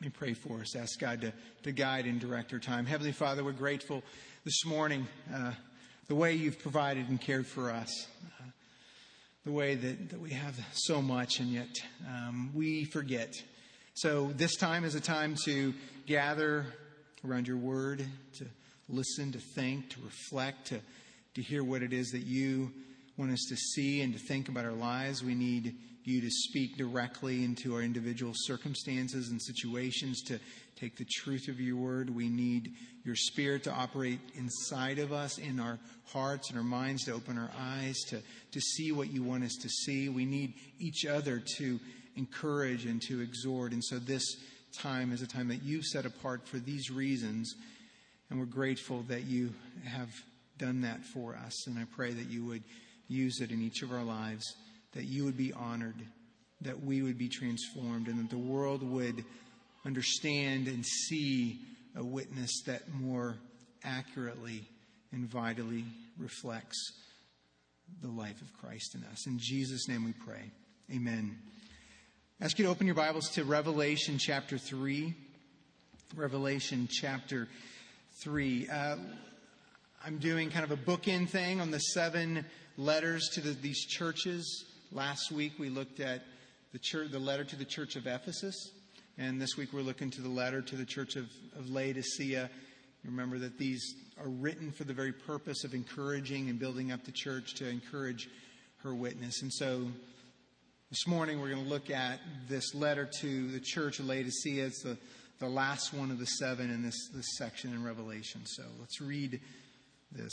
Let me pray for us. Ask God to, to guide and direct our time. Heavenly Father, we're grateful this morning uh, the way you've provided and cared for us, uh, the way that, that we have so much and yet um, we forget. So this time is a time to gather around your word, to listen, to think, to reflect, to, to hear what it is that you want us to see and to think about our lives. We need you to speak directly into our individual circumstances and situations, to take the truth of your word. We need your spirit to operate inside of us, in our hearts and our minds, to open our eyes, to, to see what you want us to see. We need each other to encourage and to exhort. And so this time is a time that you've set apart for these reasons. And we're grateful that you have done that for us. And I pray that you would use it in each of our lives that you would be honored, that we would be transformed, and that the world would understand and see a witness that more accurately and vitally reflects the life of Christ in us. In Jesus' name we pray. Amen. I ask you to open your Bibles to Revelation chapter 3. Revelation chapter 3. Uh, I'm doing kind of a bookend thing on the seven letters to the, these churches. Last week we looked at the, church, the letter to the church of Ephesus, and this week we're looking to the letter to the church of, of Laodicea. Remember that these are written for the very purpose of encouraging and building up the church to encourage her witness. And so this morning we're going to look at this letter to the church of Laodicea. It's the, the last one of the seven in this, this section in Revelation. So let's read this.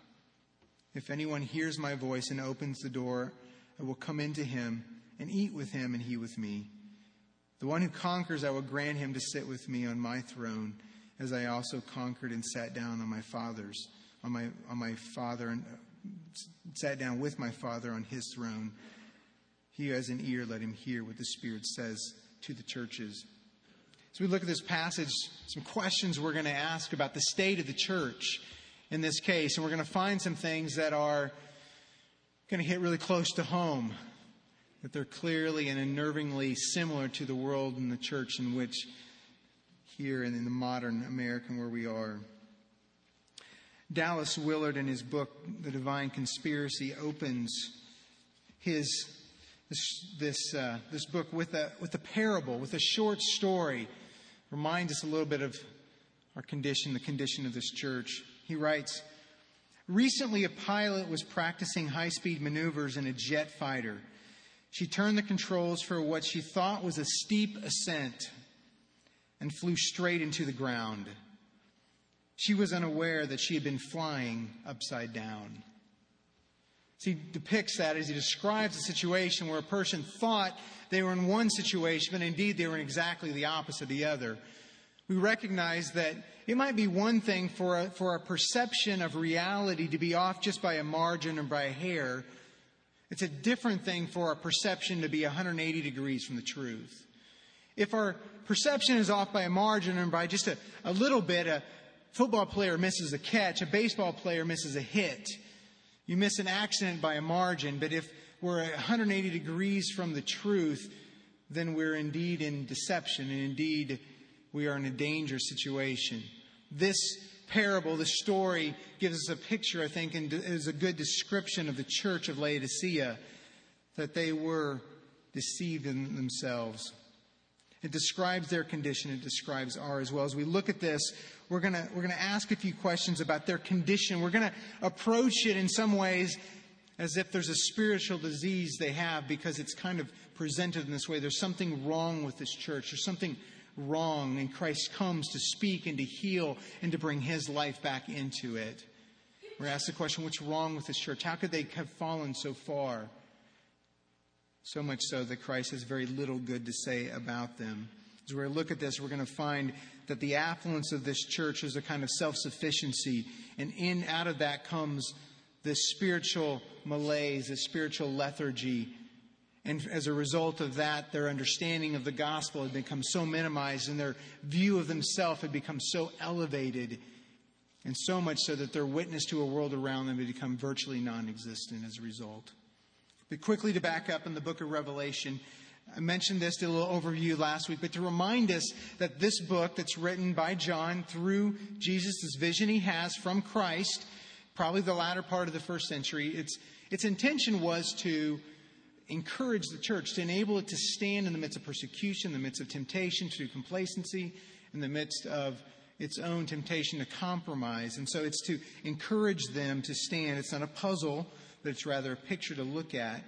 If anyone hears my voice and opens the door, I will come into him and eat with him and he with me. The one who conquers, I will grant him to sit with me on my throne, as I also conquered and sat down on my father's, on my, on my father, and uh, sat down with my father on his throne. He who has an ear, let him hear what the Spirit says to the churches. As we look at this passage, some questions we're going to ask about the state of the church in this case, and we're going to find some things that are going to hit really close to home, that they're clearly and unnervingly similar to the world and the church in which here and in the modern American where we are. Dallas Willard, in his book, The Divine Conspiracy, opens his this this, uh, this book with a with a parable, with a short story, reminds us a little bit of our condition, the condition of this church. He writes Recently, a pilot was practicing high speed maneuvers in a jet fighter. She turned the controls for what she thought was a steep ascent and flew straight into the ground. She was unaware that she had been flying upside down. So he depicts that as he describes a situation where a person thought they were in one situation, but indeed they were in exactly the opposite of the other we recognize that it might be one thing for a, for a perception of reality to be off just by a margin or by a hair. It's a different thing for our perception to be 180 degrees from the truth. If our perception is off by a margin or by just a, a little bit, a football player misses a catch, a baseball player misses a hit. You miss an accident by a margin, but if we're 180 degrees from the truth, then we're indeed in deception and indeed we are in a dangerous situation. This parable, this story, gives us a picture, I think, and is a good description of the church of Laodicea, that they were deceived in themselves. It describes their condition. It describes ours as well. As we look at this, we're going we're going to ask a few questions about their condition. We're going to approach it in some ways as if there's a spiritual disease they have because it's kind of presented in this way. There's something wrong with this church. There's something wrong, and Christ comes to speak and to heal and to bring his life back into it. We're asked the question what's wrong with this church? How could they have fallen so far? So much so that Christ has very little good to say about them. As we look at this, we're going to find that the affluence of this church is a kind of self sufficiency, and in out of that comes this spiritual malaise, this spiritual lethargy. And as a result of that, their understanding of the gospel had become so minimized, and their view of themselves had become so elevated, and so much so that their witness to a world around them had become virtually non existent as a result. But quickly to back up in the book of Revelation, I mentioned this, did a little overview last week, but to remind us that this book that's written by John through Jesus, this vision he has from Christ, probably the latter part of the first century, its, its intention was to encourage the church, to enable it to stand in the midst of persecution, in the midst of temptation to complacency, in the midst of its own temptation to compromise. And so it's to encourage them to stand. It's not a puzzle but it's rather a picture to look at.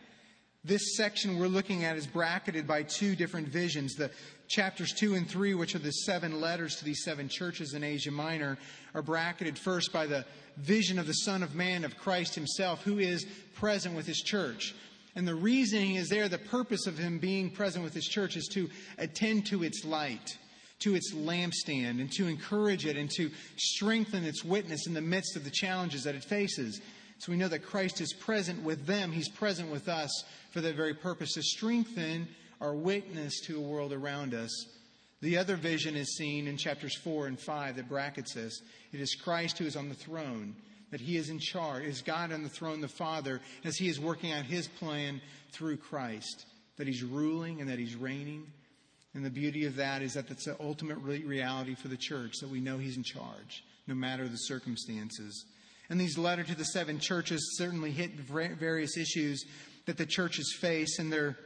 This section we're looking at is bracketed by two different visions. The chapters 2 and 3, which are the seven letters to these seven churches in Asia Minor, are bracketed first by the vision of the Son of Man, of Christ Himself, who is present with His church. And the reasoning is there, the purpose of Him being present with His church, is to attend to its light, to its lampstand, and to encourage it and to strengthen its witness in the midst of the challenges that it faces. So we know that Christ is present with them. He's present with us for that very purpose to strengthen our witness to a world around us. The other vision is seen in chapters 4 and 5 that brackets this. It is Christ who is on the throne, that he is in charge. Is God on the throne, the Father, as he is working out his plan through Christ, that he's ruling and that he's reigning. And the beauty of that is that that's the ultimate reality for the church, that we know he's in charge, no matter the circumstances. And these letters to the seven churches certainly hit various issues that the churches face, and they're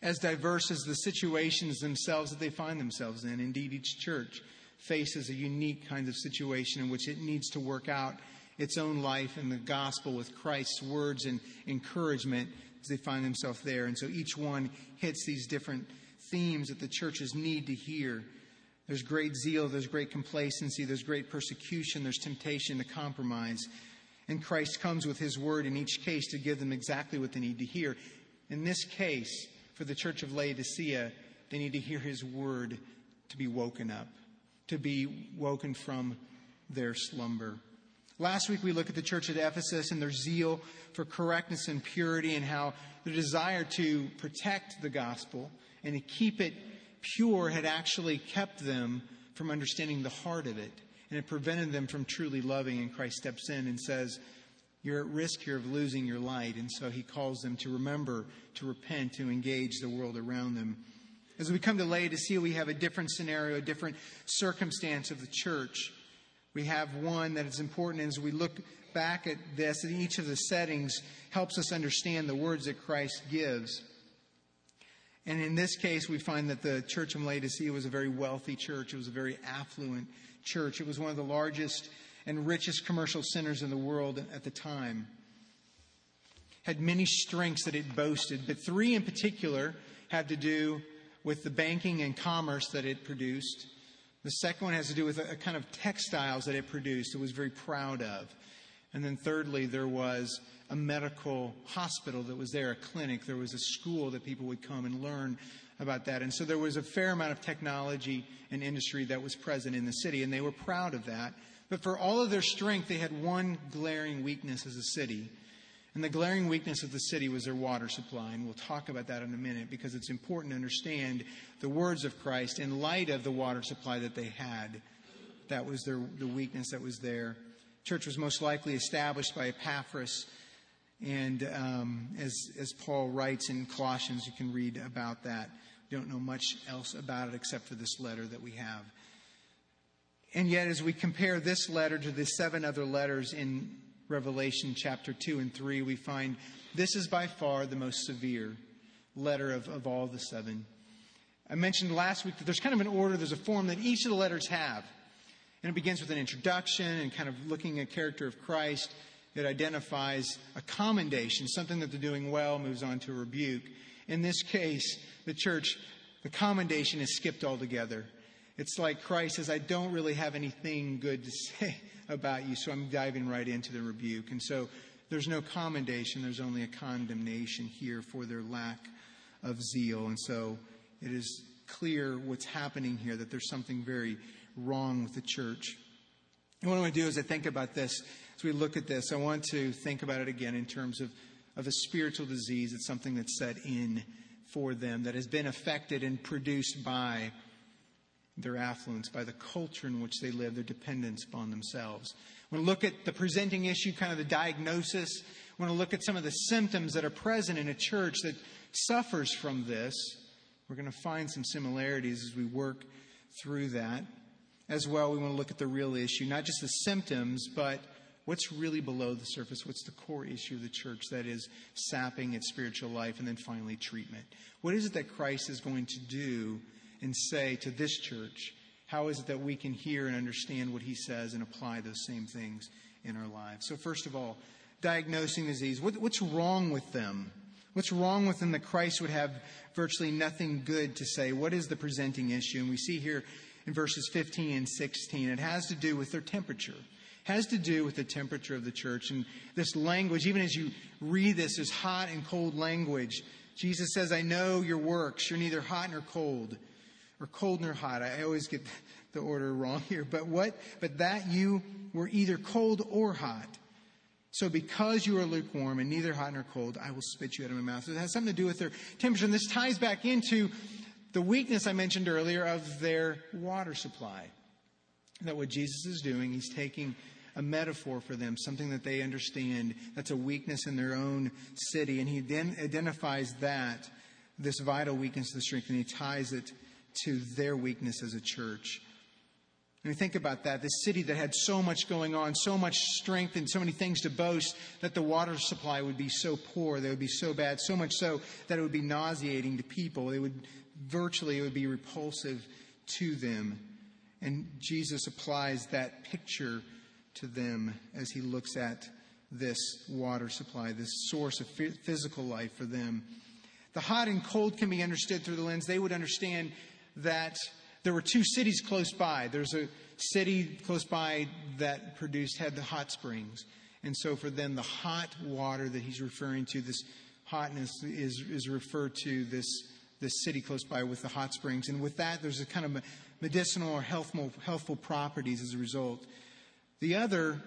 as diverse as the situations themselves that they find themselves in. Indeed, each church faces a unique kind of situation in which it needs to work out its own life in the gospel with Christ's words and encouragement as they find themselves there. And so each one hits these different themes that the churches need to hear there's great zeal, there's great complacency, there's great persecution, there's temptation to compromise. And Christ comes with his word in each case to give them exactly what they need to hear. In this case, for the church of Laodicea, they need to hear his word to be woken up, to be woken from their slumber. Last week we looked at the church at Ephesus and their zeal for correctness and purity and how the desire to protect the gospel and to keep it pure had actually kept them from understanding the heart of it. And it prevented them from truly loving. And Christ steps in and says, You're at risk here of losing your light. And so he calls them to remember, to repent, to engage the world around them. As we come to Laodicea, we have a different scenario, a different circumstance of the church. We have one that is important as we look back at this, in each of the settings helps us understand the words that Christ gives. And in this case, we find that the church of Laodicea was a very wealthy church. It was a very affluent church. It was one of the largest and richest commercial centers in the world at the time. Had many strengths that it boasted, but three in particular had to do with the banking and commerce that it produced. The second one has to do with a, a kind of textiles that it produced, it was very proud of. And then thirdly, there was a medical hospital that was there, a clinic. There was a school that people would come and learn about that. And so there was a fair amount of technology and industry that was present in the city, and they were proud of that. But for all of their strength, they had one glaring weakness as a city. And the glaring weakness of the city was their water supply. And we'll talk about that in a minute because it's important to understand the words of Christ in light of the water supply that they had. That was their, the weakness that was there. Church was most likely established by Epaphras, and um, as, as Paul writes in Colossians, you can read about that. Don't know much else about it except for this letter that we have. And yet, as we compare this letter to the seven other letters in Revelation chapter 2 and 3, we find this is by far the most severe letter of, of all the seven. I mentioned last week that there's kind of an order, there's a form that each of the letters have. And it begins with an introduction and kind of looking at character of Christ. It identifies a commendation, something that they're doing well, moves on to a rebuke. In this case, the church, the commendation is skipped altogether. It's like Christ says, I don't really have anything good to say about you, so I'm diving right into the rebuke. And so there's no commendation, there's only a condemnation here for their lack of zeal. And so it is clear what's happening here, that there's something very wrong with the church. And what I want to do is I think about this, as we look at this, I want to think about it again in terms of, of a spiritual disease. It's something that's set in for them, that has been affected and produced by their affluence, by the culture in which they live, their dependence upon themselves. I want to look at the presenting issue, kind of the diagnosis. I want to look at some of the symptoms that are present in a church that suffers from this. We're going to find some similarities as we work through that. As well, we want to look at the real issue, not just the symptoms, but what's really below the surface. What's the core issue of the church that is sapping its spiritual life? And then finally, treatment. What is it that Christ is going to do and say to this church? How is it that we can hear and understand what he says and apply those same things in our lives? So, first of all, diagnosing disease. What, what's wrong with them? What's wrong with them that Christ would have virtually nothing good to say? What is the presenting issue? And we see here in verses 15 and 16, it has to do with their temperature. It has to do with the temperature of the church. And this language, even as you read this, is hot and cold language. Jesus says, I know your works. You're neither hot nor cold, or cold nor hot. I always get the order wrong here. But what? But that you were either cold or hot. So because you are lukewarm and neither hot nor cold, I will spit you out of my mouth. So it has something to do with their temperature. And this ties back into the weakness I mentioned earlier of their water supply. That what Jesus is doing, he's taking a metaphor for them, something that they understand that's a weakness in their own city. And he then identifies that, this vital weakness, the strength, and he ties it to their weakness as a church. And we think about that. This city that had so much going on, so much strength and so many things to boast, that the water supply would be so poor, they would be so bad, so much so that it would be nauseating to people. It would virtually it would be repulsive to them. And Jesus applies that picture to them as he looks at this water supply, this source of physical life for them. The hot and cold can be understood through the lens. They would understand that there were two cities close by. There's a city close by that produced, had the hot springs. And so for them, the hot water that he's referring to, this hotness, is, is referred to this, this city close by with the hot springs. And with that, there's a kind of medicinal or healthful, healthful properties as a result. The other,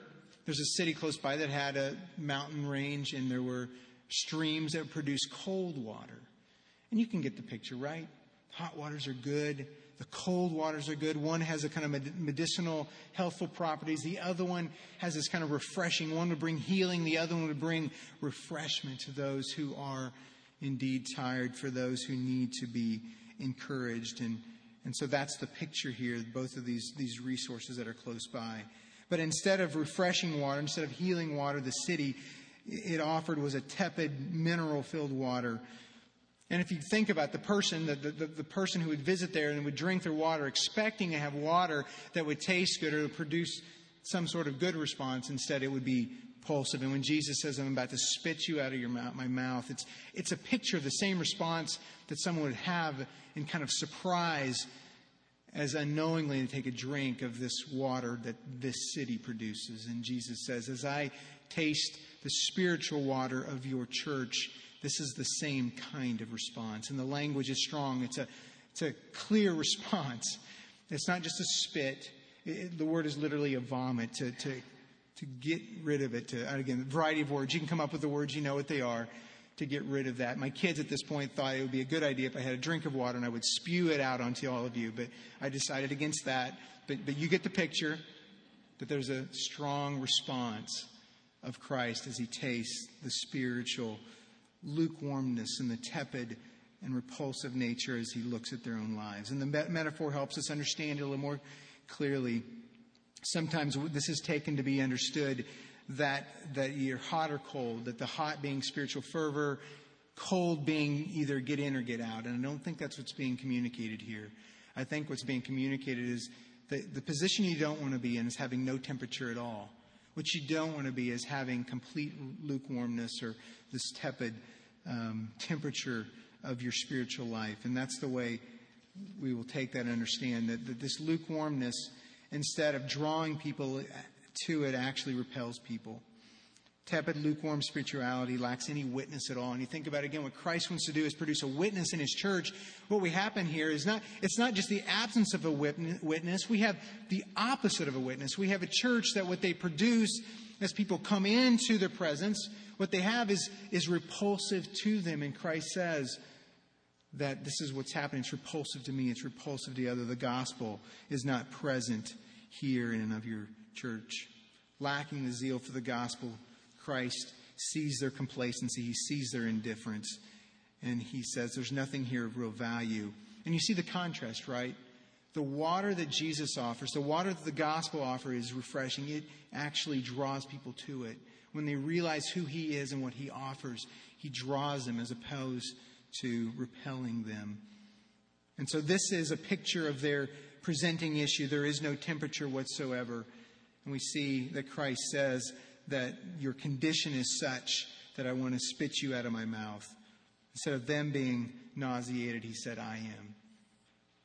there's a city close by that had a mountain range and there were streams that produce cold water. And you can get the picture, right? Hot waters are good. The cold waters are good. One has a kind of medicinal, healthful properties. The other one has this kind of refreshing. One would bring healing. The other one would bring refreshment to those who are indeed tired, for those who need to be encouraged. And, and so that's the picture here, both of these, these resources that are close by. But instead of refreshing water, instead of healing water, the city it offered was a tepid, mineral filled water and if you think about the person, the, the, the, person who would visit there and would drink their water, expecting to have water that would taste good or produce some sort of good response, instead it would be repulsive. And when Jesus says, I'm about to spit you out of your mouth, my mouth, it's, it's a picture of the same response that someone would have in kind of surprise as unknowingly to take a drink of this water that this city produces. And Jesus says, As I taste the spiritual water of your church, this is the same kind of response. And the language is strong. It's a, it's a clear response. It's not just a spit. It, the word is literally a vomit to, to, to get rid of it. To, again, a variety of words. You can come up with the words, you know what they are, to get rid of that. My kids at this point thought it would be a good idea if I had a drink of water and I would spew it out onto all of you. But I decided against that. But, but you get the picture that there's a strong response of Christ as he tastes the spiritual lukewarmness and the tepid and repulsive nature as he looks at their own lives. And the metaphor helps us understand it a little more clearly. Sometimes this is taken to be understood that, that you're hot or cold, that the hot being spiritual fervor, cold being either get in or get out. And I don't think that's what's being communicated here. I think what's being communicated is the, the position you don't want to be in is having no temperature at all. What you don't want to be is having complete lukewarmness or this tepid um, temperature of your spiritual life. And that's the way we will take that and understand that, that this lukewarmness, instead of drawing people to it, actually repels people. Tepid, lukewarm spirituality lacks any witness at all. And you think about it again, what Christ wants to do is produce a witness in His church. What we happen here is not, it's not just the absence of a witness. We have the opposite of a witness. We have a church that what they produce as people come into their presence, what they have is, is repulsive to them. And Christ says that this is what's happening. It's repulsive to me. It's repulsive to the other. The gospel is not present here in and of your church. Lacking the zeal for the gospel Christ sees their complacency, he sees their indifference, and he says there's nothing here of real value. And you see the contrast, right? The water that Jesus offers, the water that the gospel offers is refreshing. It actually draws people to it. When they realize who he is and what he offers, he draws them as opposed to repelling them. And so this is a picture of their presenting issue. There is no temperature whatsoever. And we see that Christ says, that your condition is such that I want to spit you out of my mouth. Instead of them being nauseated, he said, I am.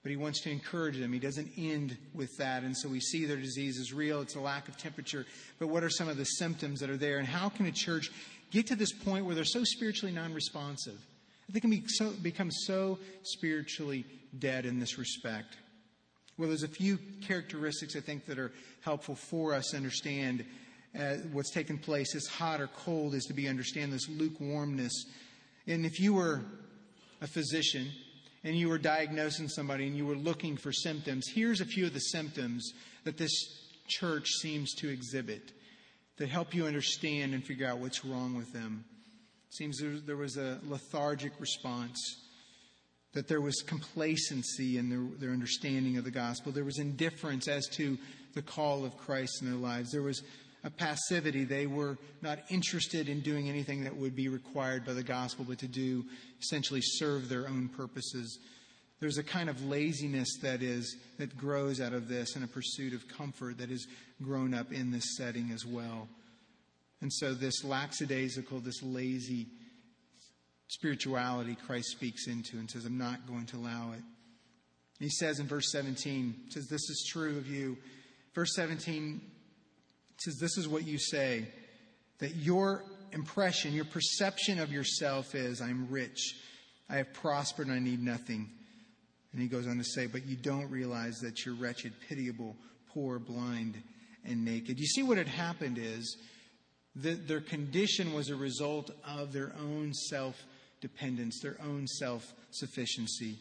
But he wants to encourage them. He doesn't end with that. And so we see their disease is real. It's a lack of temperature. But what are some of the symptoms that are there? And how can a church get to this point where they're so spiritually non responsive? They can be so, become so spiritually dead in this respect. Well, there's a few characteristics I think that are helpful for us to understand Uh, what's taken place is hot or cold is to be understand this lukewarmness. And if you were a physician and you were diagnosing somebody and you were looking for symptoms, here's a few of the symptoms that this church seems to exhibit that help you understand and figure out what's wrong with them. It seems there, there was a lethargic response, that there was complacency in their, their understanding of the gospel. There was indifference as to the call of Christ in their lives. There was a passivity. They were not interested in doing anything that would be required by the gospel, but to do essentially serve their own purposes. There's a kind of laziness that is that grows out of this and a pursuit of comfort that has grown up in this setting as well. And so this lackadaisical, this lazy spirituality Christ speaks into and says, I'm not going to allow it. He says in verse 17, says, This is true of you. Verse 17 says, This is what you say that your impression, your perception of yourself is, I'm rich, I have prospered, and I need nothing. And he goes on to say, But you don't realize that you're wretched, pitiable, poor, blind, and naked. You see, what had happened is that their condition was a result of their own self dependence, their own self sufficiency.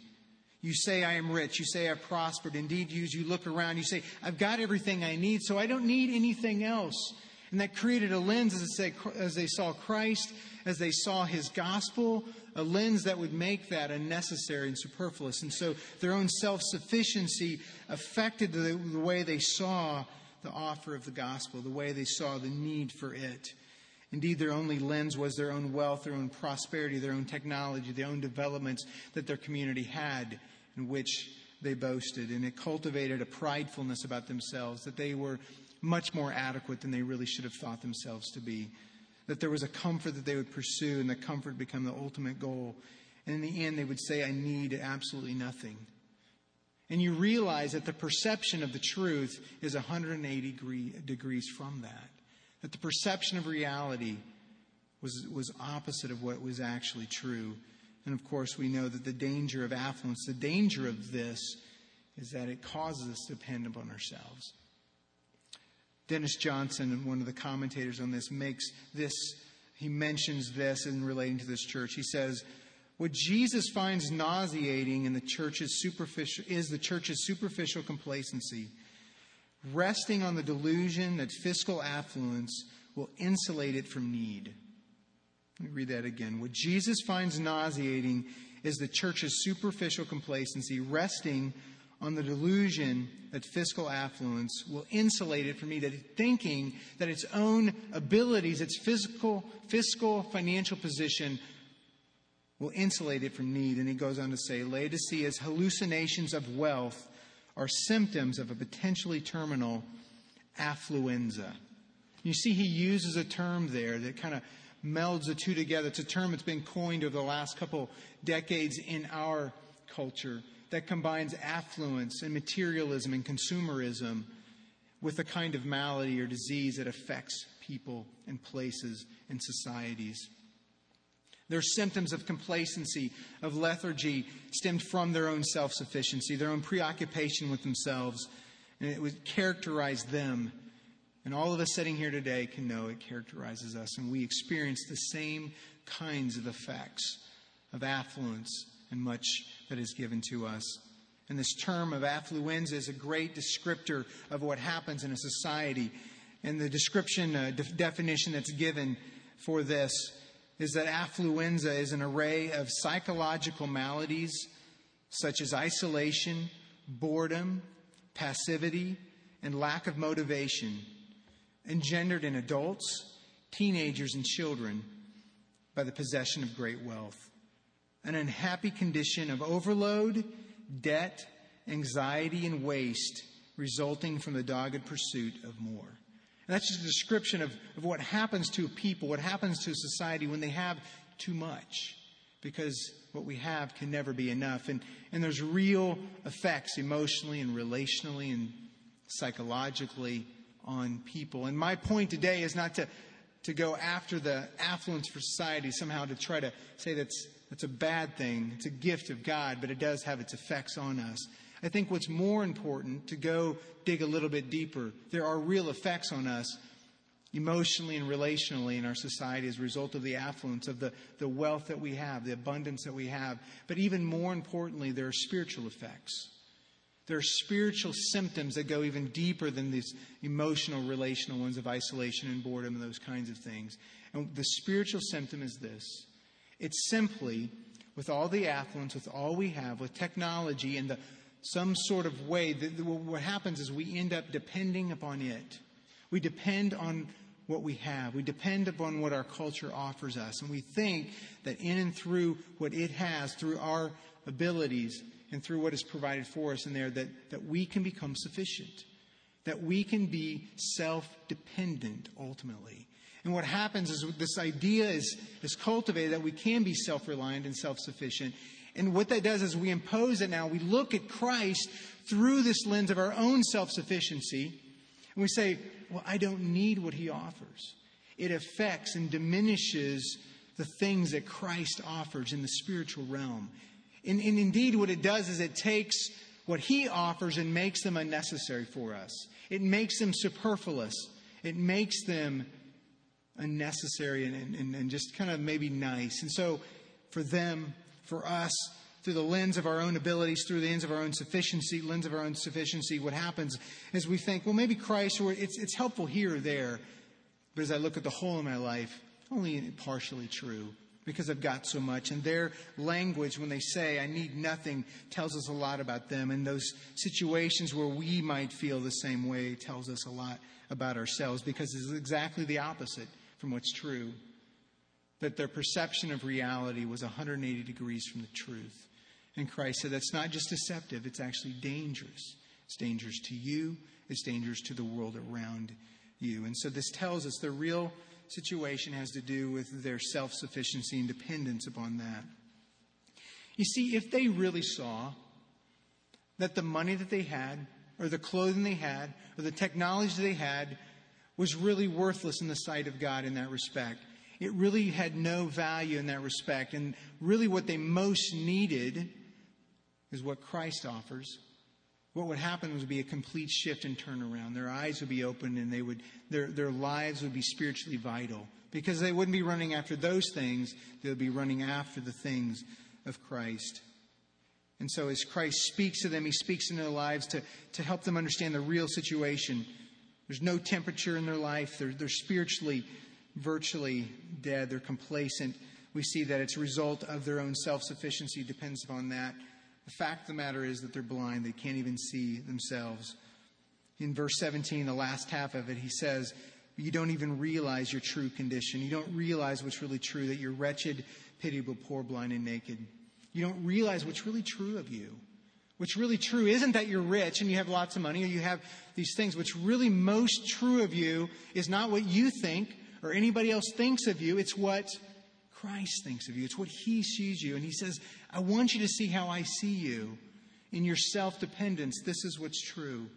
You say, I am rich. You say, I've prospered. Indeed, you, you look around, you say, I've got everything I need, so I don't need anything else. And that created a lens as, they saw Christ, as they saw his gospel, a lens that would make that unnecessary and superfluous. And so their own self sufficiency affected the, the way they saw the offer of the gospel, the way they saw the need for it. Indeed, their only lens was their own wealth, their own prosperity, their own technology, their own developments that their community had, in which they boasted. And it cultivated a pridefulness about themselves that they were much more adequate than they really should have thought themselves to be. That there was a comfort that they would pursue, and the comfort become the ultimate goal. And in the end, they would say, I need absolutely nothing. And you realize that the perception of the truth is 180 degree, degrees from that that the perception of reality was, was opposite of what was actually true. And of course, we know that the danger of affluence, the danger of this, is that it causes us to depend upon ourselves. Dennis Johnson, one of the commentators on this, makes this, he mentions this in relating to this church. He says, what Jesus finds nauseating in the church's superficial is the church's superficial complacency resting on the delusion that fiscal affluence will insulate it from need. Let me read that again. What Jesus finds nauseating is the church's superficial complacency, resting on the delusion that fiscal affluence will insulate it from need, that thinking that its own abilities, its physical, fiscal, financial position will insulate it from need. And he goes on to say Laodicea's hallucinations of wealth are symptoms of a potentially terminal affluenza. You see, he uses a term there that kind of melds the two together. It's a term that's been coined over the last couple decades in our culture that combines affluence and materialism and consumerism with a kind of malady or disease that affects people and places and societies. Their symptoms of complacency, of lethargy, stemmed from their own self sufficiency, their own preoccupation with themselves, and it would characterize them. And all of us sitting here today can know it characterizes us, and we experience the same kinds of effects of affluence and much that is given to us. And this term of affluenza is a great descriptor of what happens in a society. And the description, uh, de- definition that's given for this is that affluenza is an array of psychological maladies such as isolation, boredom, passivity, and lack of motivation engendered in adults, teenagers, and children by the possession of great wealth. An unhappy condition of overload, debt, anxiety, and waste resulting from the dogged pursuit of more. And that's just a description of, of what happens to people, what happens to society when they have too much. Because what we have can never be enough. And, and there's real effects emotionally and relationally and psychologically on people. And my point today is not to, to go after the affluence for society, somehow to try to say that's, that's a bad thing. It's a gift of God, but it does have its effects on us. I think what's more important to go dig a little bit deeper, there are real effects on us emotionally and relationally in our society as a result of the affluence, of the, the wealth that we have, the abundance that we have. But even more importantly, there are spiritual effects. There are spiritual symptoms that go even deeper than these emotional, relational ones of isolation and boredom and those kinds of things. And the spiritual symptom is this it's simply, with all the affluence, with all we have, with technology and the some sort of way, that what happens is we end up depending upon it. We depend on what we have. We depend upon what our culture offers us. And we think that in and through what it has, through our abilities, and through what is provided for us in there, that, that we can become sufficient. That we can be self dependent ultimately. And what happens is this idea is, is cultivated that we can be self reliant and self sufficient. And what that does is we impose it now. We look at Christ through this lens of our own self sufficiency. And we say, well, I don't need what he offers. It affects and diminishes the things that Christ offers in the spiritual realm. And, and indeed, what it does is it takes what he offers and makes them unnecessary for us. It makes them superfluous. It makes them unnecessary and, and, and just kind of maybe nice. And so for them, for us through the lens of our own abilities, through the lens of our own sufficiency, lens of our own sufficiency, what happens is we think, well, maybe Christ, or it's, it's helpful here or there. But as I look at the whole of my life, only partially true because I've got so much. And their language, when they say, I need nothing, tells us a lot about them. And those situations where we might feel the same way tells us a lot about ourselves because it's exactly the opposite from what's true that their perception of reality was 180 degrees from the truth. And Christ said that's not just deceptive, it's actually dangerous. It's dangerous to you, it's dangerous to the world around you. And so this tells us the real situation has to do with their self sufficiency and dependence upon that. You see, if they really saw that the money that they had, or the clothing they had, or the technology they had was really worthless in the sight of God in that respect, it really had no value in that respect. And really, what they most needed is what Christ offers. What would happen would be a complete shift and turnaround. Their eyes would be opened and they would, their, their lives would be spiritually vital because they wouldn't be running after those things. They would be running after the things of Christ. And so, as Christ speaks to them, he speaks into their lives to, to help them understand the real situation. There's no temperature in their life, they're, they're spiritually virtually dead, they're complacent. We see that it's a result of their own self sufficiency, depends upon that. The fact of the matter is that they're blind, they can't even see themselves. In verse 17, the last half of it, he says, You don't even realize your true condition. You don't realize what's really true that you're wretched, pitiable, poor, blind, and naked. You don't realize what's really true of you. What's really true isn't that you're rich and you have lots of money or you have these things. What's really most true of you is not what you think or anybody else thinks of you. It's what Christ thinks of you. It's what He sees you. And He says, I want you to see how I see you. In your self dependence, this is what's true.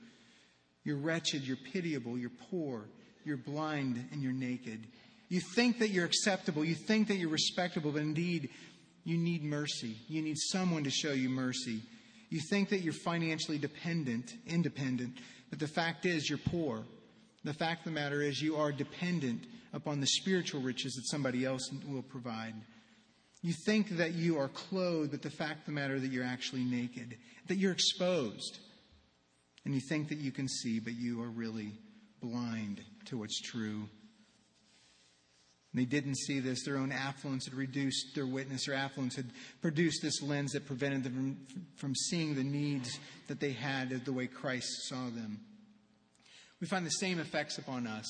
You're wretched, you're pitiable, you're poor, you're blind, and you're naked. You think that you're acceptable, you think that you're respectable, but indeed, you need mercy. You need someone to show you mercy. You think that you're financially dependent, independent, but the fact is you're poor. The fact of the matter is you are dependent upon the spiritual riches that somebody else will provide. You think that you are clothed, but the fact of the matter that you're actually naked, that you're exposed. And you think that you can see, but you are really blind to what's true. They didn't see this. Their own affluence had reduced their witness. Their affluence had produced this lens that prevented them from, from seeing the needs that they had the way Christ saw them. We find the same effects upon us.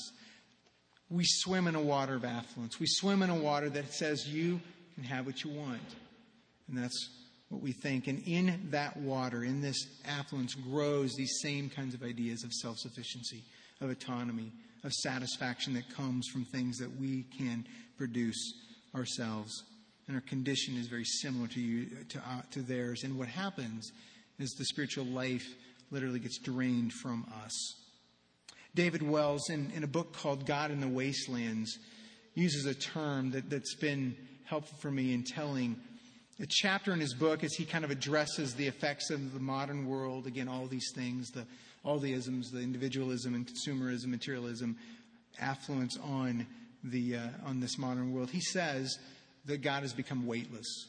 We swim in a water of affluence. We swim in a water that says you can have what you want. And that's what we think. And in that water, in this affluence, grows these same kinds of ideas of self sufficiency, of autonomy, of satisfaction that comes from things that we can produce ourselves. And our condition is very similar to, you, to, uh, to theirs. And what happens is the spiritual life literally gets drained from us. David Wells, in, in a book called God in the Wastelands, uses a term that, that's been helpful for me in telling a chapter in his book as he kind of addresses the effects of the modern world. Again, all these things, the, all the isms, the individualism and consumerism, materialism, affluence on, the, uh, on this modern world. He says that God has become weightless.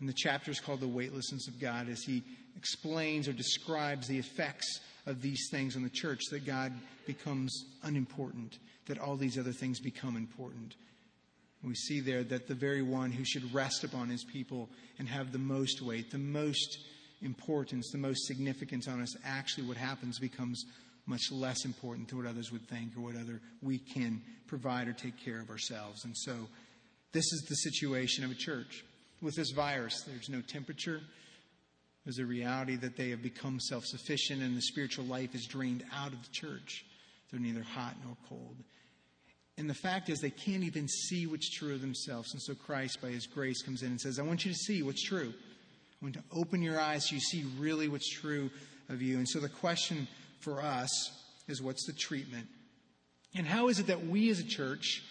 And the chapter is called The Weightlessness of God as he explains or describes the effects of these things in the church, that God becomes unimportant, that all these other things become important. We see there that the very one who should rest upon his people and have the most weight, the most importance, the most significance on us, actually what happens becomes much less important to what others would think or what other we can provide or take care of ourselves. And so this is the situation of a church. With this virus, there's no temperature. There's a reality that they have become self sufficient and the spiritual life is drained out of the church. They're neither hot nor cold. And the fact is, they can't even see what's true of themselves. And so Christ, by his grace, comes in and says, I want you to see what's true. I want to open your eyes so you see really what's true of you. And so the question for us is what's the treatment? And how is it that we as a church,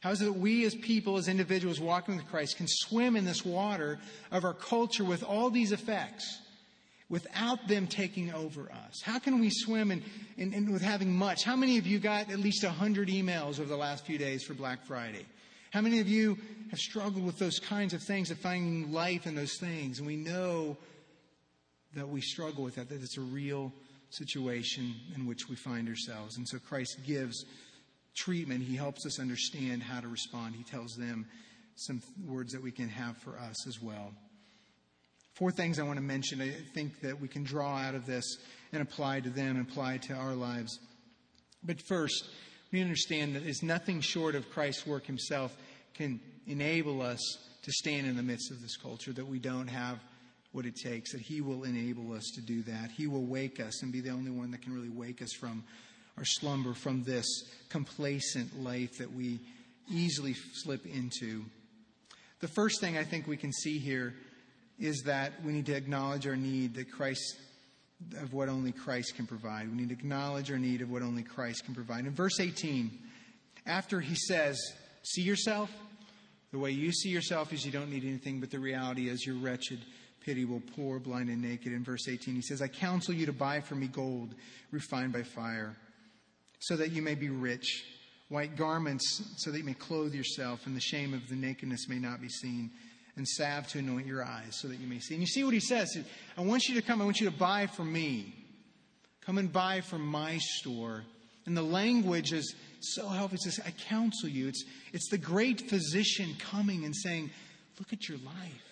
how is it that we as people, as individuals walking with Christ, can swim in this water of our culture with all these effects? without them taking over us? How can we swim in, in, in with having much? How many of you got at least 100 emails over the last few days for Black Friday? How many of you have struggled with those kinds of things, of finding life in those things? And we know that we struggle with that, that it's a real situation in which we find ourselves. And so Christ gives treatment. He helps us understand how to respond. He tells them some words that we can have for us as well. Four things I want to mention I think that we can draw out of this and apply to them apply to our lives. But first, we understand that it's nothing short of Christ's work himself can enable us to stand in the midst of this culture, that we don't have what it takes, that he will enable us to do that. He will wake us and be the only one that can really wake us from slumber, from this complacent life that we easily slip into. The first thing I think we can see here is that we need to acknowledge our need that Christ of what only Christ can provide. We need to acknowledge our need of what only Christ can provide. In verse 18, after he says, See yourself, the way you see yourself is you don't need anything, but the reality is you're wretched, pitiable, poor, blind, and naked. In verse 18, he says, I counsel you to buy for me gold refined by fire, so that you may be rich, white garments, so that you may clothe yourself, and the shame of the nakedness may not be seen and salve to anoint your eyes so that you may see. And you see what he says? I want you to come, I want you to buy from me. Come and buy from my store. And the language is so helpful. It says, I counsel you. It's, it's the great physician coming and saying, Look at your life.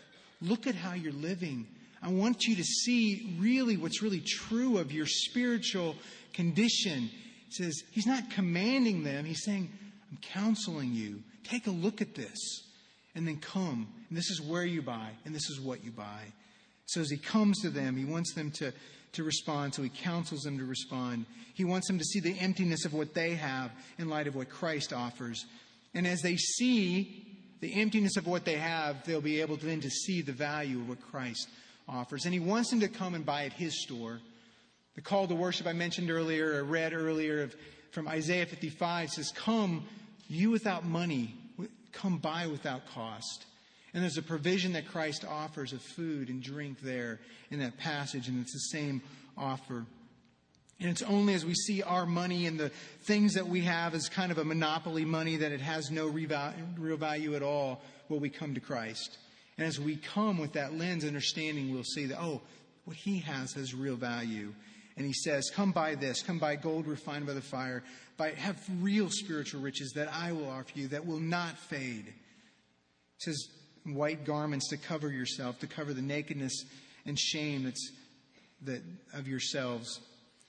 Look at how you're living. I want you to see really what's really true of your spiritual condition. Says, He's not commanding them. He's saying, I'm counseling you. Take a look at this. And then come. And this is where you buy. And this is what you buy. So as he comes to them, he wants them to, to respond. So he counsels them to respond. He wants them to see the emptiness of what they have in light of what Christ offers. And as they see the emptiness of what they have, they'll be able to then to see the value of what Christ offers. And he wants them to come and buy at his store. The call to worship I mentioned earlier, I read earlier of, from Isaiah 55 says, Come, you without money, come buy without cost. And there's a provision that Christ offers of food and drink there in that passage, and it's the same offer. And it's only as we see our money and the things that we have as kind of a monopoly money that it has no real value at all will we come to Christ. And as we come with that lens understanding, we'll see that, oh, what he has has real value. And he says, Come buy this, come buy gold refined by the fire, buy, have real spiritual riches that I will offer you that will not fade. He says, white garments to cover yourself, to cover the nakedness and shame that's that of yourselves.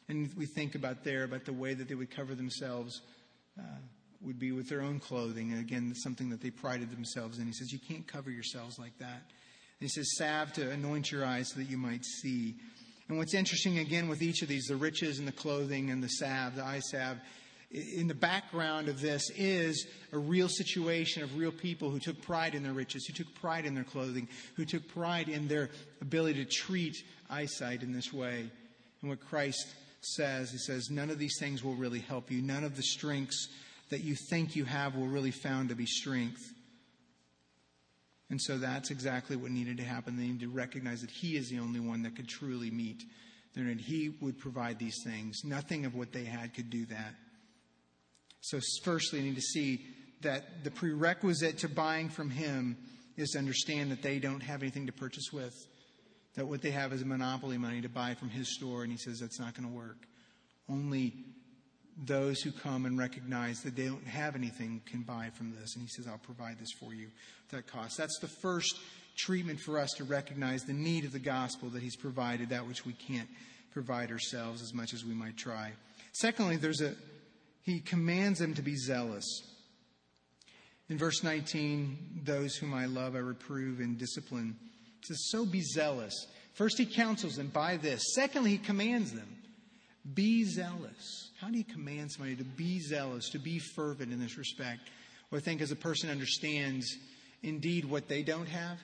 And we think about there, about the way that they would cover themselves uh, would be with their own clothing. And again, something that they prided themselves in. He says, You can't cover yourselves like that. And he says, Salve to anoint your eyes so that you might see. And what's interesting again with each of these, the riches and the clothing and the salve, the eye salve, in the background of this is a real situation of real people who took pride in their riches, who took pride in their clothing, who took pride in their ability to treat eyesight in this way. And what Christ says, he says, none of these things will really help you. None of the strengths that you think you have will really found to be strength. And so that's exactly what needed to happen. They needed to recognize that he is the only one that could truly meet their need. He would provide these things. Nothing of what they had could do that. So, firstly, you need to see that the prerequisite to buying from him is to understand that they don't have anything to purchase with, that what they have is monopoly money to buy from his store, and he says that's not going to work. Only those who come and recognize that they don't have anything can buy from this. And he says, I'll provide this for you at that cost. That's the first treatment for us to recognize the need of the gospel that he's provided, that which we can't provide ourselves as much as we might try. Secondly, there's a he commands them to be zealous. In verse 19, those whom I love I reprove and discipline. He says, So be zealous. First, he counsels them by this. Secondly, he commands them, Be zealous. How do you command somebody to be zealous, to be fervent in this respect? Well, I think as a person understands indeed what they don't have,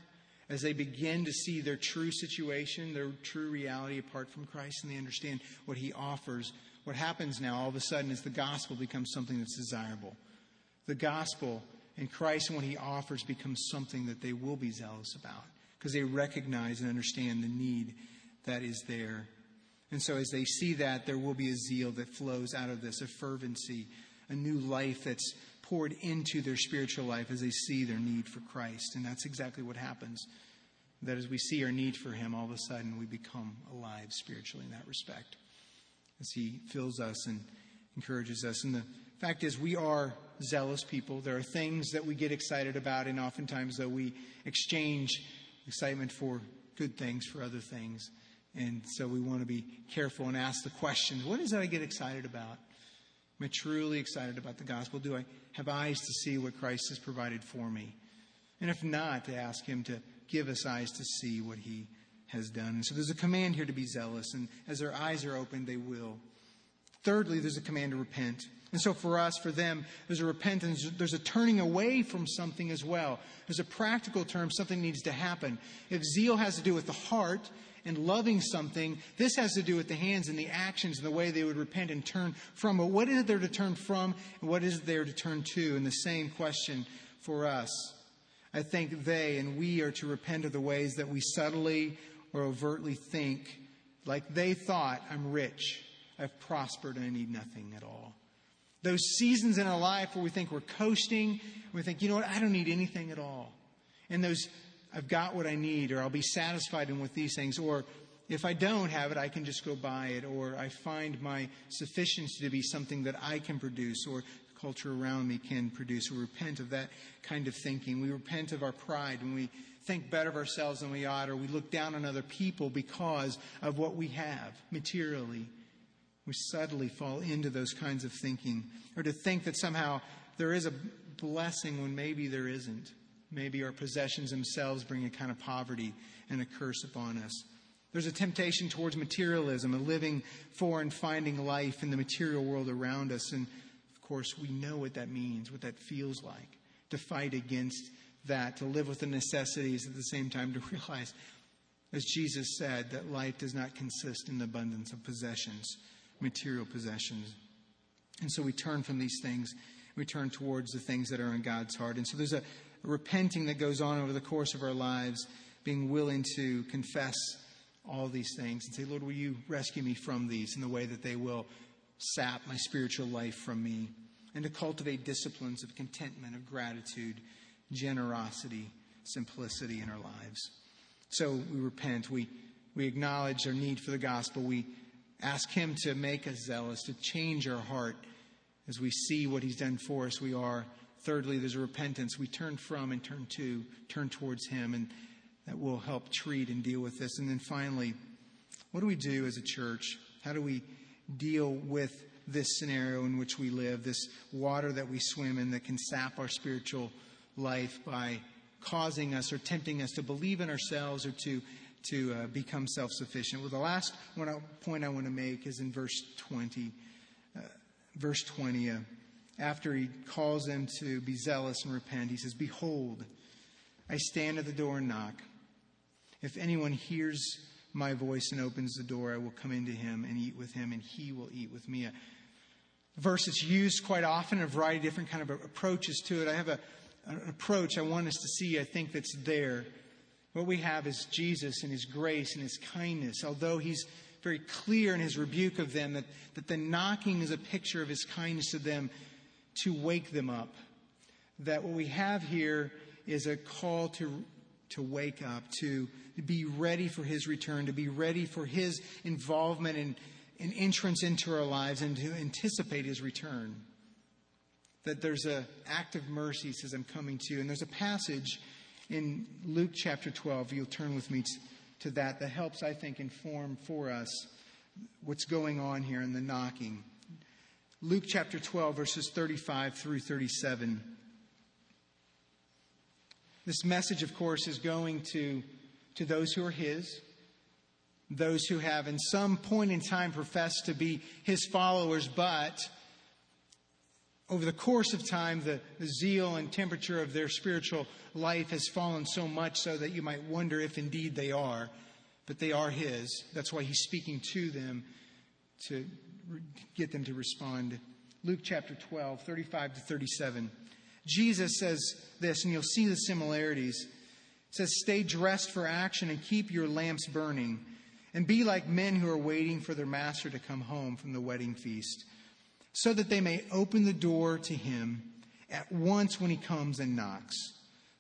as they begin to see their true situation, their true reality apart from Christ, and they understand what he offers, what happens now all of a sudden is the gospel becomes something that's desirable. The gospel and Christ and what he offers becomes something that they will be zealous about because they recognize and understand the need that is there. And so as they see that, there will be a zeal that flows out of this, a fervency, a new life that's poured into their spiritual life as they see their need for Christ. And that's exactly what happens. That as we see our need for Him, all of a sudden we become alive spiritually in that respect as He fills us and encourages us. And the fact is, we are zealous people. There are things that we get excited about, and oftentimes, though, we exchange excitement for good things for other things. And so we want to be careful and ask the questions what is it I get excited about? Am I truly excited about the gospel? Do I have eyes to see what Christ has provided for me? And if not, to ask Him to give us eyes to see what He has done. And so there's a command here to be zealous, and as their eyes are opened, they will. Thirdly, there's a command to repent. And so for us, for them, there's a repentance, there's a turning away from something as well. There's a practical term, something needs to happen. If zeal has to do with the heart and loving something, this has to do with the hands and the actions and the way they would repent and turn from. But what is there to turn from and what is there to turn to? And the same question for us. I think they and we are to repent of the ways that we subtly or overtly think, like they thought, I'm rich, I've prospered, and I need nothing at all. Those seasons in our life where we think we're coasting, we think, you know what, I don't need anything at all. And those, I've got what I need, or I'll be satisfied with these things, or if I don't have it, I can just go buy it, or I find my sufficiency to be something that I can produce, or the culture around me can produce. We repent of that kind of thinking. We repent of our pride when we think better of ourselves than we ought, or we look down on other people because of what we have materially. We subtly fall into those kinds of thinking, or to think that somehow there is a blessing when maybe there isn't. Maybe our possessions themselves bring a kind of poverty and a curse upon us. There's a temptation towards materialism, a living for and finding life in the material world around us. And of course, we know what that means, what that feels like to fight against that, to live with the necessities at the same time, to realize, as Jesus said, that life does not consist in the abundance of possessions, material possessions. And so we turn from these things, we turn towards the things that are in God's heart. And so there's a, repenting that goes on over the course of our lives, being willing to confess all these things and say, Lord, will you rescue me from these in the way that they will sap my spiritual life from me? And to cultivate disciplines of contentment, of gratitude, generosity, simplicity in our lives. So we repent. We, we acknowledge our need for the gospel. We ask Him to make us zealous, to change our heart as we see what He's done for us. We are. Thirdly, there's a repentance. We turn from and turn to, turn towards Him. And that will help treat and deal with this. And then finally, what do we do as a church? How do we deal with this scenario in which we live, this water that we swim in that can sap our spiritual life by causing us or tempting us to believe in ourselves or to, to uh, become self sufficient? Well, the last point I want to make is in verse 20. Uh, verse 20, uh, after he calls them to be zealous and repent, he says, Behold, I stand at the door and knock. If anyone hears my voice and opens the door, I will come into him and eat with him, and he will eat with me. A verse that's used quite often, a variety of different kind of approaches to it. I have a, an approach I want us to see, I think, that's there. What we have is Jesus and his grace and his kindness, although he's very clear in his rebuke of them that, that the knocking is a picture of his kindness to them to wake them up. That what we have here is a call to, to wake up, to be ready for his return, to be ready for his involvement and, and entrance into our lives, and to anticipate his return. That there's an act of mercy, says, I'm coming to you. And there's a passage in Luke chapter 12, you'll turn with me to that, that helps, I think, inform for us what's going on here in the knocking. Luke chapter 12, verses 35 through 37. This message, of course, is going to to those who are His, those who have, in some point in time, professed to be His followers, but over the course of time, the, the, zeal and temperature of their spiritual life has fallen so much so that you might wonder if indeed they are. But they are His. That's why He's speaking to them to get them to respond. Luke chapter 12, 35 to 37. Jesus says this, and you'll see the similarities says, Stay dressed for action and keep your lamps burning, and be like men who are waiting for their master to come home from the wedding feast, so that they may open the door to him at once when he comes and knocks.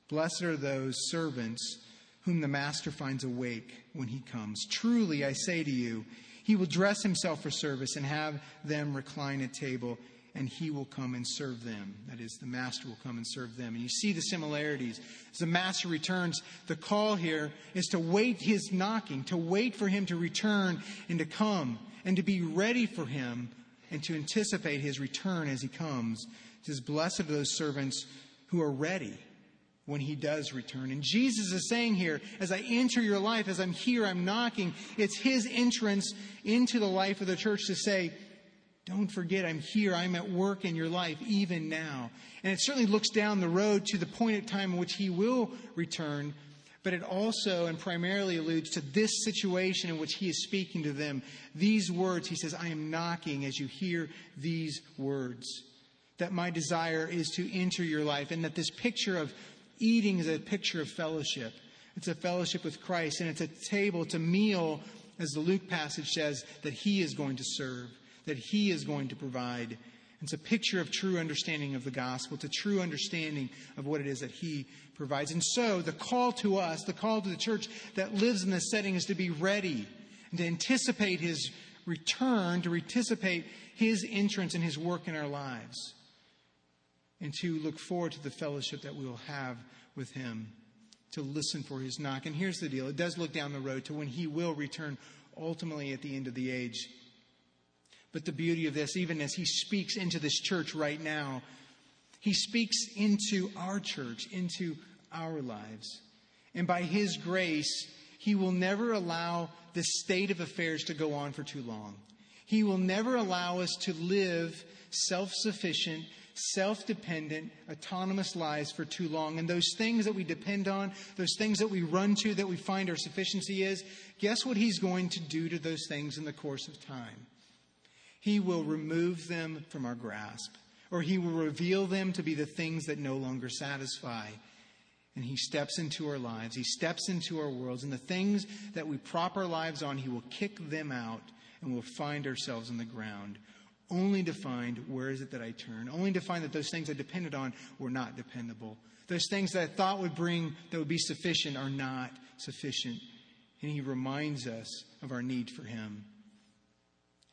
Blessed are those servants whom the master finds awake when he comes. Truly, I say to you, he will dress himself for service and have them recline at table and he will come and serve them. That is, the master will come and serve them. And you see the similarities. As the master returns, the call here is to wait his knocking, to wait for him to return and to come, and to be ready for him and to anticipate his return as he comes. It says, Blessed are those servants who are ready when he does return. And Jesus is saying here, as I enter your life, as I'm here, I'm knocking, it's his entrance into the life of the church to say, don't forget, I'm here. I'm at work in your life, even now. And it certainly looks down the road to the point of time in which He will return, but it also and primarily alludes to this situation in which He is speaking to them. These words, He says, I am knocking as you hear these words. That my desire is to enter your life, and that this picture of eating is a picture of fellowship. It's a fellowship with Christ, and it's a table, it's a meal, as the Luke passage says, that He is going to serve that He is going to provide. It's a picture of true understanding of the gospel. A true understanding of what it is that He provides. And so, the call to us, the call to the church that lives in this setting is to be ready and to anticipate His return, to anticipate His entrance and His work in our lives, and to look forward to the fellowship that we will have with Him, to listen for His knock. And here's the deal it does look down the road to when He will return ultimately at the end of the age. But the beauty of this, even as he speaks into this church right now, he speaks into our church, into our lives. And by his grace, he will never allow this state of affairs to go on for too long. He will never allow us to live self sufficient, self dependent, autonomous lives for too long. And those things that we depend on, those things that we run to, that we find our sufficiency is, guess what He's going to do to those things in the course of time? He will remove them from our grasp, or He will reveal them to be the things that no longer satisfy. And He steps into our lives, He steps into our worlds, and the things that we prop our lives on, He will kick them out, and we'll find ourselves on the ground only to find where is it that I turn, only to find that those things I depended on were not dependable. Those things that I thought would bring, that would be sufficient, are not sufficient. And He reminds us of our need for Him.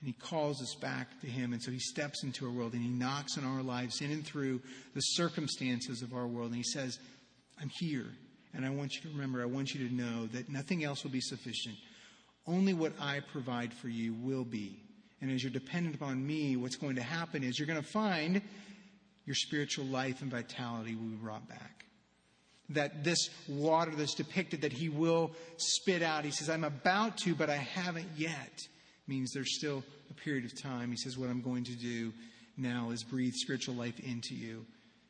And He calls us back to Him. And so He steps into our world and He knocks on our lives in and through the circumstances of our world. And He says, I'm here. And I want you to remember, I want you to know that nothing else will be sufficient. Only what I provide for you will be. And as you're dependent upon me, what's going to happen is you're going to find your spiritual life and vitality will be brought back. That this water that's depicted that he will spit out, he says, I'm about to, but I haven't yet, means there's still a period of time. He says, What I'm going to do now is breathe spiritual life into you.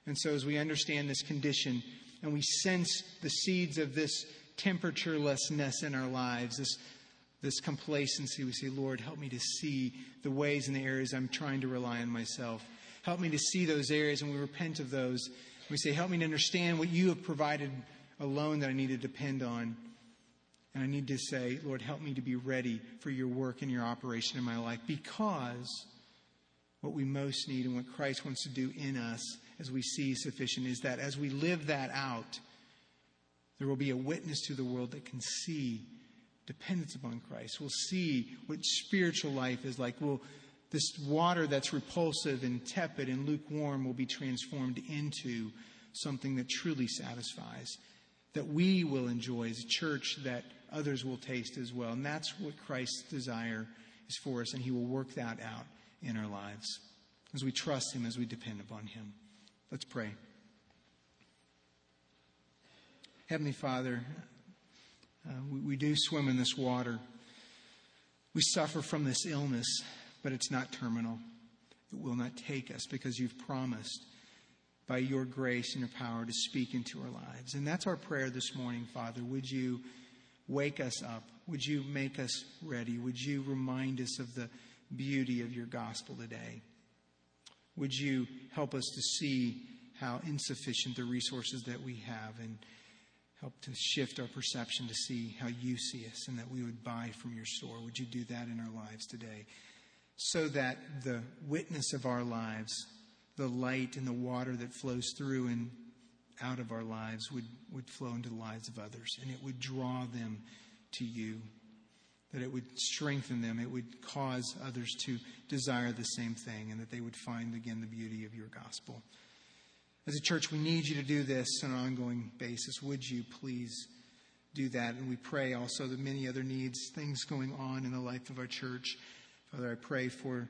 And so, as we understand this condition and we sense the seeds of this temperaturelessness in our lives, this this complacency. We say, Lord, help me to see the ways and the areas I'm trying to rely on myself. Help me to see those areas, and we repent of those. We say, Help me to understand what you have provided alone that I need to depend on. And I need to say, Lord, help me to be ready for your work and your operation in my life because what we most need and what Christ wants to do in us as we see sufficient is that as we live that out, there will be a witness to the world that can see dependence upon Christ. We'll see what spiritual life is like. We'll, this water that's repulsive and tepid and lukewarm will be transformed into something that truly satisfies, that we will enjoy as a church, that others will taste as well. And that's what Christ's desire is for us, and He will work that out in our lives as we trust Him, as we depend upon Him. Let's pray. Heavenly Father, uh, we, we do swim in this water. We suffer from this illness, but it's not terminal. It will not take us because you've promised by your grace and your power to speak into our lives. And that's our prayer this morning, Father. Would you wake us up? Would you make us ready? Would you remind us of the beauty of your gospel today? Would you help us to see how insufficient the resources that we have and Help to shift our perception to see how you see us and that we would buy from your store. Would you do that in our lives today? So that the witness of our lives, the light and the water that flows through and out of our lives would, would flow into the lives of others and it would draw them to you. That it would strengthen them. It would cause others to desire the same thing and that they would find again the beauty of your gospel. As a church, we need you to do this on an ongoing basis. Would you please do that? And we pray also the many other needs, things going on in the life of our church. Father, I pray for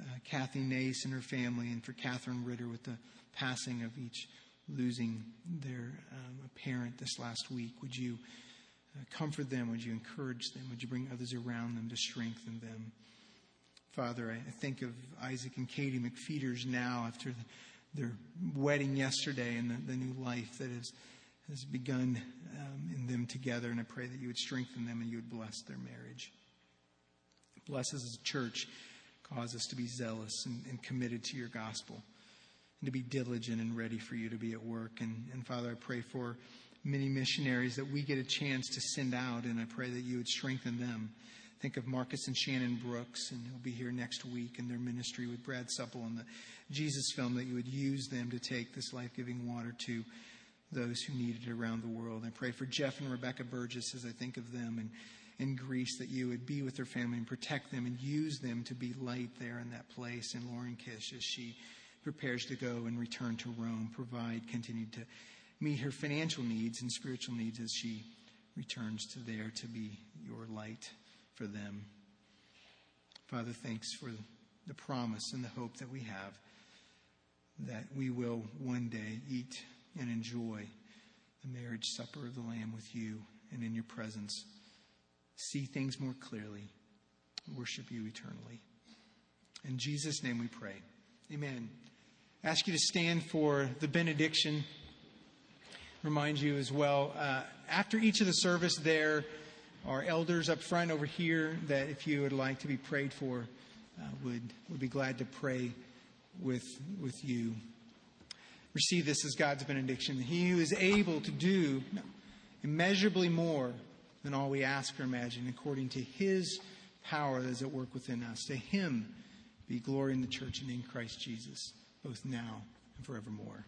uh, Kathy Nace and her family, and for Catherine Ritter with the passing of each losing their um, parent this last week. Would you uh, comfort them? Would you encourage them? Would you bring others around them to strengthen them? Father, I think of Isaac and Katie McFeeters now after the their wedding yesterday and the, the new life that has, has begun um, in them together. And I pray that you would strengthen them and you would bless their marriage. Bless us as a church. Cause us to be zealous and, and committed to your gospel and to be diligent and ready for you to be at work. And, and Father, I pray for many missionaries that we get a chance to send out, and I pray that you would strengthen them. Think of Marcus and Shannon Brooks, and he'll be here next week in their ministry with Brad Supple and the Jesus film, that you would use them to take this life giving water to those who need it around the world. I pray for Jeff and Rebecca Burgess as I think of them in Greece, that you would be with their family and protect them and use them to be light there in that place. And Lauren Kish, as she prepares to go and return to Rome, provide, continue to meet her financial needs and spiritual needs as she returns to there to be your light for them. Father, thanks for the promise and the hope that we have that we will one day eat and enjoy the marriage supper of the Lamb with you and in your presence, see things more clearly, worship you eternally. In Jesus' name we pray. Amen. I ask you to stand for the benediction. Remind you as well, uh, after each of the service, there are elders up front over here that if you would like to be prayed for, uh, would, would be glad to pray with, with you. Receive this as God's benediction. He who is able to do immeasurably more than all we ask or imagine, according to his power that is at work within us. To him be glory in the church and in Christ Jesus, both now and forevermore.